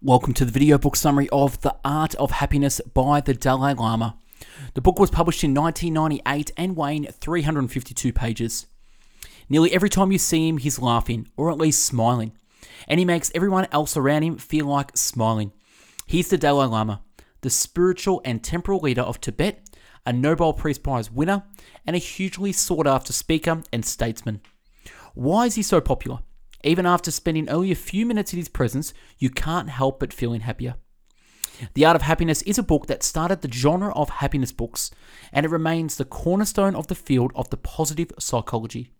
Welcome to the video book summary of The Art of Happiness by the Dalai Lama. The book was published in 1998 and weighing 352 pages. Nearly every time you see him, he's laughing, or at least smiling, and he makes everyone else around him feel like smiling. He's the Dalai Lama, the spiritual and temporal leader of Tibet, a Nobel Peace Prize winner, and a hugely sought after speaker and statesman. Why is he so popular? Even after spending only a few minutes in his presence, you can't help but feeling happier. The Art of Happiness is a book that started the genre of happiness books, and it remains the cornerstone of the field of the positive psychology.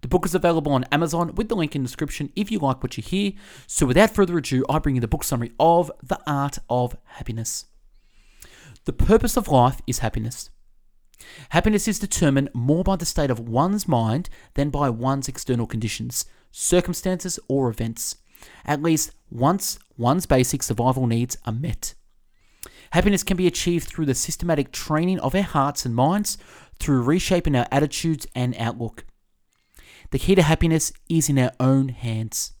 The book is available on Amazon with the link in the description if you like what you hear. So, without further ado, I bring you the book summary of The Art of Happiness. The purpose of life is happiness. Happiness is determined more by the state of one's mind than by one's external conditions, circumstances, or events. At least once one's basic survival needs are met. Happiness can be achieved through the systematic training of our hearts and minds, through reshaping our attitudes and outlook. The key to happiness is in our own hands.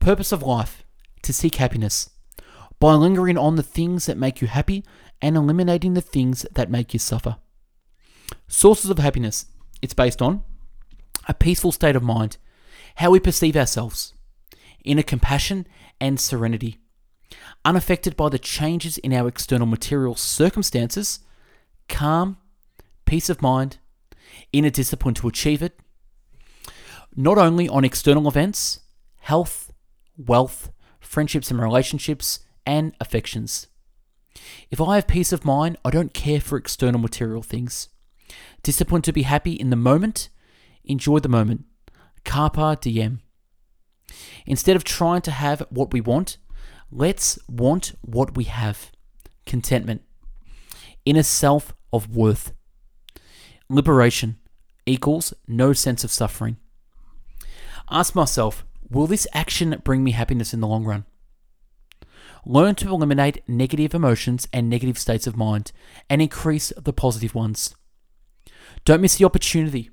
Purpose of life to seek happiness by lingering on the things that make you happy and eliminating the things that make you suffer. Sources of happiness it's based on a peaceful state of mind, how we perceive ourselves, inner compassion and serenity, unaffected by the changes in our external material circumstances, calm, peace of mind, inner discipline to achieve it, not only on external events, health, wealth, friendships and relationships, and affections. If I have peace of mind, I don't care for external material things. Discipline to be happy in the moment, enjoy the moment. Carpe diem. Instead of trying to have what we want, let's want what we have. Contentment. Inner self of worth. Liberation equals no sense of suffering. Ask myself, will this action bring me happiness in the long run? Learn to eliminate negative emotions and negative states of mind and increase the positive ones. Don't miss the opportunity.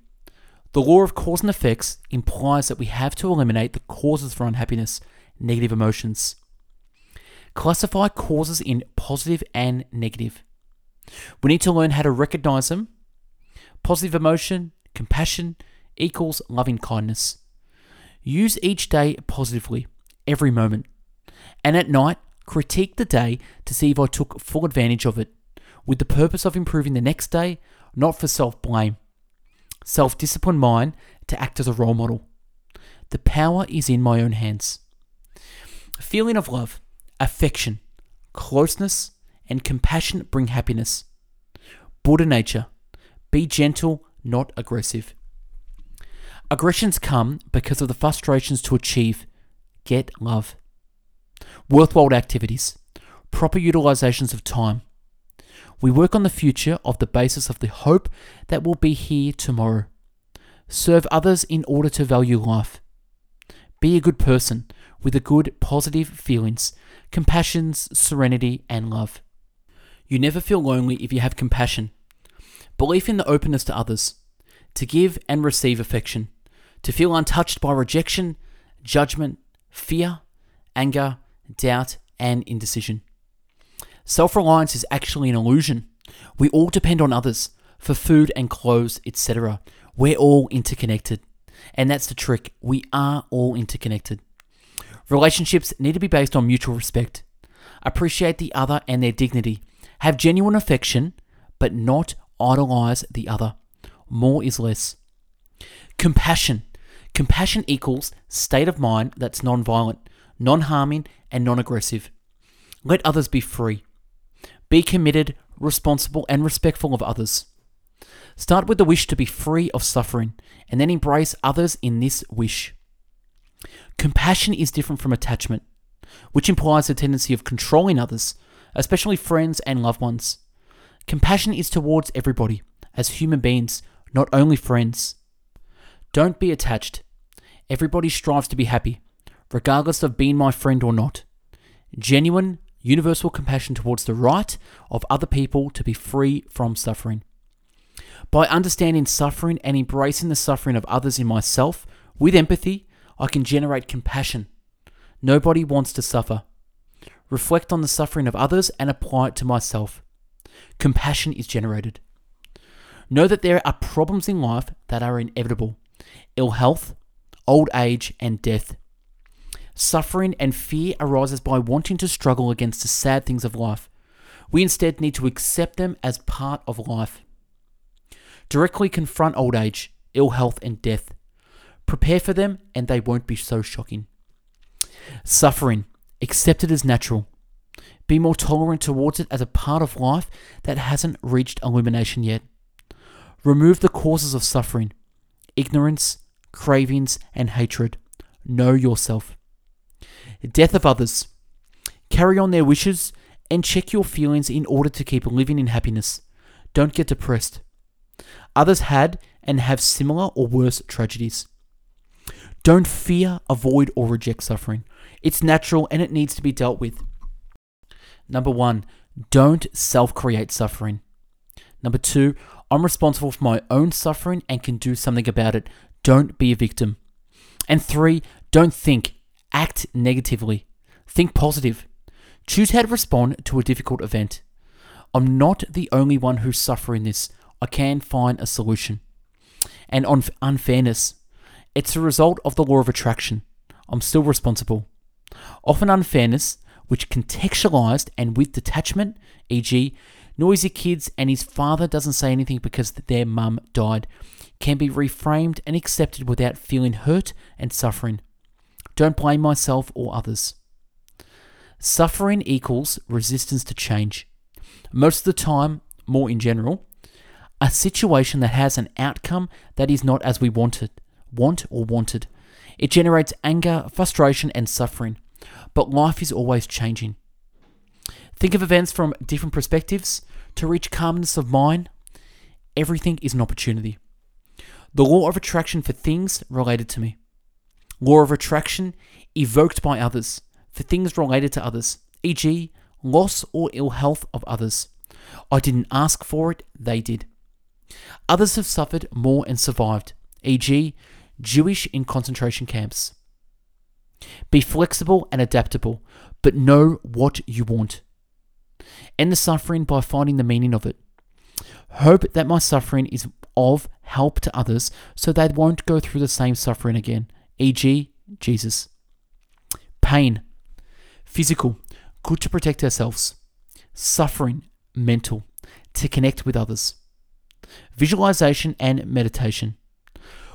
The law of cause and effects implies that we have to eliminate the causes for unhappiness, negative emotions. Classify causes in positive and negative. We need to learn how to recognize them. Positive emotion, compassion, equals loving kindness. Use each day positively, every moment. And at night, critique the day to see if I took full advantage of it, with the purpose of improving the next day, not for self blame. Self disciplined mind to act as a role model. The power is in my own hands. A feeling of love, affection, closeness, and compassion bring happiness. Buddha nature. Be gentle, not aggressive. Aggressions come because of the frustrations to achieve. Get love. Worthwhile activities. Proper utilizations of time. We work on the future of the basis of the hope that will be here tomorrow. Serve others in order to value life. Be a good person with a good positive feelings, compassions, serenity, and love. You never feel lonely if you have compassion. Belief in the openness to others, to give and receive affection to feel untouched by rejection, judgment, fear, anger, doubt, and indecision. Self reliance is actually an illusion. We all depend on others for food and clothes, etc. We're all interconnected. And that's the trick. We are all interconnected. Relationships need to be based on mutual respect. Appreciate the other and their dignity. Have genuine affection, but not idolize the other. More is less. Compassion. Compassion equals state of mind that's non-violent, non-harming, and non-aggressive. Let others be free. Be committed, responsible, and respectful of others. Start with the wish to be free of suffering, and then embrace others in this wish. Compassion is different from attachment, which implies a tendency of controlling others, especially friends and loved ones. Compassion is towards everybody, as human beings, not only friends. Don't be attached. Everybody strives to be happy, regardless of being my friend or not. Genuine, universal compassion towards the right of other people to be free from suffering. By understanding suffering and embracing the suffering of others in myself with empathy, I can generate compassion. Nobody wants to suffer. reflect on the suffering of others, and apply it to myself. Compassion is generated. Know that there are problems in life that are inevitable ill health, old age, and death. Suffering and fear arises by wanting to struggle against the sad things of life. We instead need to accept them as part of life. Directly confront old age, ill health, and death. Prepare for them, and they won't be so shocking. Suffering, accept it as natural. Be more tolerant towards it as a part of life that hasn't reached illumination yet. Remove the causes of suffering ignorance, cravings, and hatred. Know yourself. Death of others. Carry on their wishes and check your feelings in order to keep living in happiness. Don't get depressed. Others had and have similar or worse tragedies. Don't fear, avoid, or reject suffering. It's natural and it needs to be dealt with. Number one, don't self create suffering. Number two, I'm responsible for my own suffering and can do something about it. Don't be a victim. And three, don't think, act negatively. Think positive. Choose how to respond to a difficult event. I'm not the only one who's suffering this. I can find a solution. And on unfairness, it's a result of the law of attraction. I'm still responsible. Often unfairness, which contextualized and with detachment, e.g., noisy kids and his father doesn't say anything because their mum died, can be reframed and accepted without feeling hurt and suffering. Don't blame myself or others. Suffering equals resistance to change. Most of the time, more in general, a situation that has an outcome that is not as we wanted, want or wanted. It generates anger, frustration, and suffering. But life is always changing. Think of events from different perspectives to reach calmness of mind. Everything is an opportunity. The law of attraction for things related to me. Law of attraction evoked by others for things related to others, e.g., loss or ill health of others. I didn't ask for it, they did. Others have suffered more and survived, e.g., Jewish in concentration camps. Be flexible and adaptable, but know what you want. End the suffering by finding the meaning of it. Hope that my suffering is of help to others so they won't go through the same suffering again, e.g., Jesus. Pain. Physical, good to protect ourselves. Suffering, mental, to connect with others. Visualization and meditation.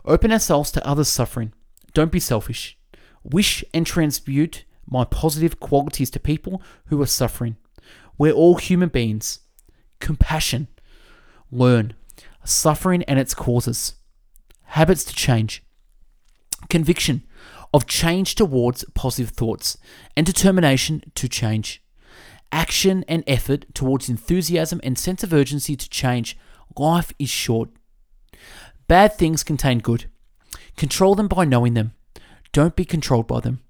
Open ourselves to others' suffering. Don't be selfish. Wish and transmute my positive qualities to people who are suffering. We're all human beings. Compassion. Learn. Suffering and its causes. Habits to change. Conviction of change towards positive thoughts and determination to change. Action and effort towards enthusiasm and sense of urgency to change. Life is short. Bad things contain good. Control them by knowing them. Don't be controlled by them.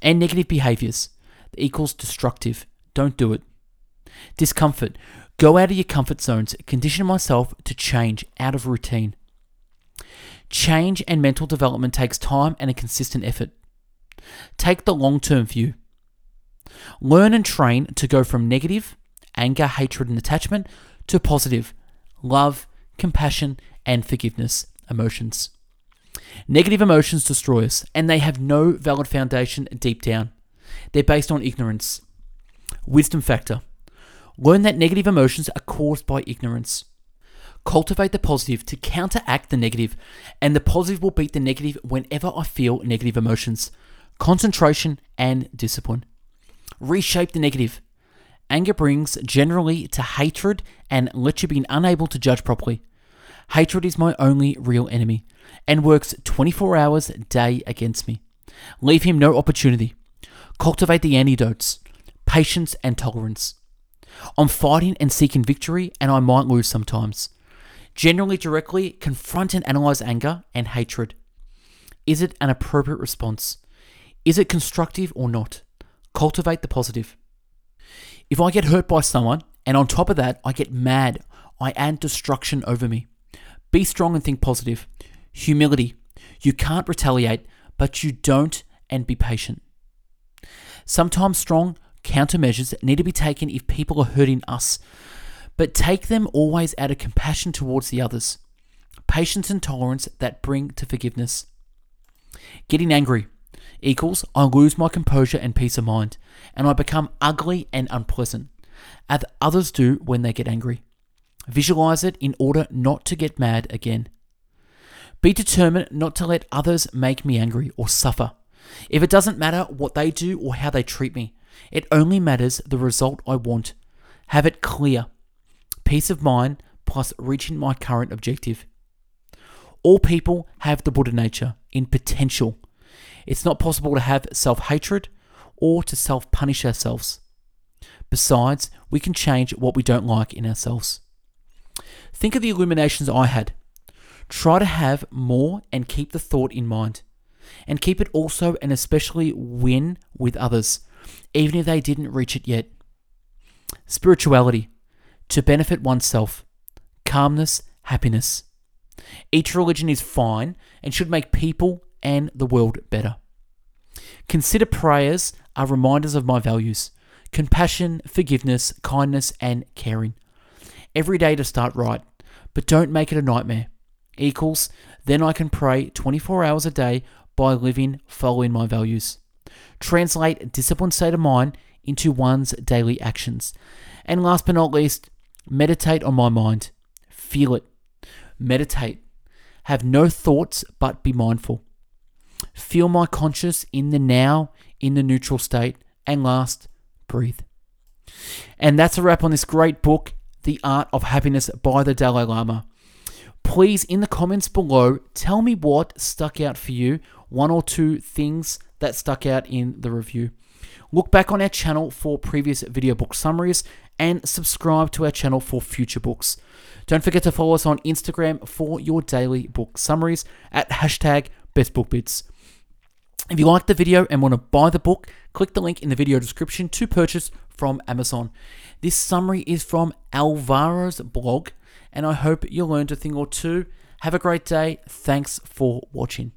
And negative behaviors equals destructive. Don't do it. Discomfort. Go out of your comfort zones. Condition myself to change out of routine. Change and mental development takes time and a consistent effort. Take the long term view. Learn and train to go from negative, anger, hatred, and attachment to positive, love, compassion, and forgiveness emotions. Negative emotions destroy us, and they have no valid foundation deep down. They're based on ignorance. Wisdom factor. Learn that negative emotions are caused by ignorance. Cultivate the positive to counteract the negative, and the positive will beat the negative whenever I feel negative emotions. Concentration and discipline. Reshape the negative. Anger brings generally to hatred and let you be unable to judge properly. Hatred is my only real enemy and works 24 hours a day against me. Leave him no opportunity. Cultivate the antidotes patience and tolerance. I'm fighting and seeking victory, and I might lose sometimes. Generally, directly confront and analyze anger and hatred. Is it an appropriate response? Is it constructive or not? Cultivate the positive. If I get hurt by someone, and on top of that, I get mad, I add destruction over me. Be strong and think positive. Humility. You can't retaliate, but you don't, and be patient. Sometimes strong countermeasures need to be taken if people are hurting us, but take them always out of compassion towards the others, patience and tolerance that bring to forgiveness. Getting angry equals I lose my composure and peace of mind, and I become ugly and unpleasant, as others do when they get angry. Visualize it in order not to get mad again. Be determined not to let others make me angry or suffer. If it doesn't matter what they do or how they treat me, it only matters the result I want. Have it clear. Peace of mind plus reaching my current objective. All people have the Buddha nature in potential. It's not possible to have self hatred or to self punish ourselves. Besides, we can change what we don't like in ourselves. Think of the illuminations I had. Try to have more and keep the thought in mind. And keep it also and especially when with others, even if they didn't reach it yet. Spirituality, to benefit oneself, calmness, happiness. Each religion is fine and should make people and the world better. Consider prayers are reminders of my values compassion, forgiveness, kindness, and caring. Every day to start right, but don't make it a nightmare. Equals, then I can pray 24 hours a day by living following my values. Translate disciplined state of mind into one's daily actions. And last but not least, meditate on my mind. Feel it. Meditate. Have no thoughts but be mindful. Feel my conscious in the now, in the neutral state. And last, breathe. And that's a wrap on this great book, The Art of Happiness by the Dalai Lama. Please, in the comments below, tell me what stuck out for you, one or two things that stuck out in the review. Look back on our channel for previous video book summaries and subscribe to our channel for future books. Don't forget to follow us on Instagram for your daily book summaries at hashtag bestbookbits. If you liked the video and want to buy the book, click the link in the video description to purchase from Amazon. This summary is from Alvaro's blog, and I hope you learned a thing or two. Have a great day. Thanks for watching.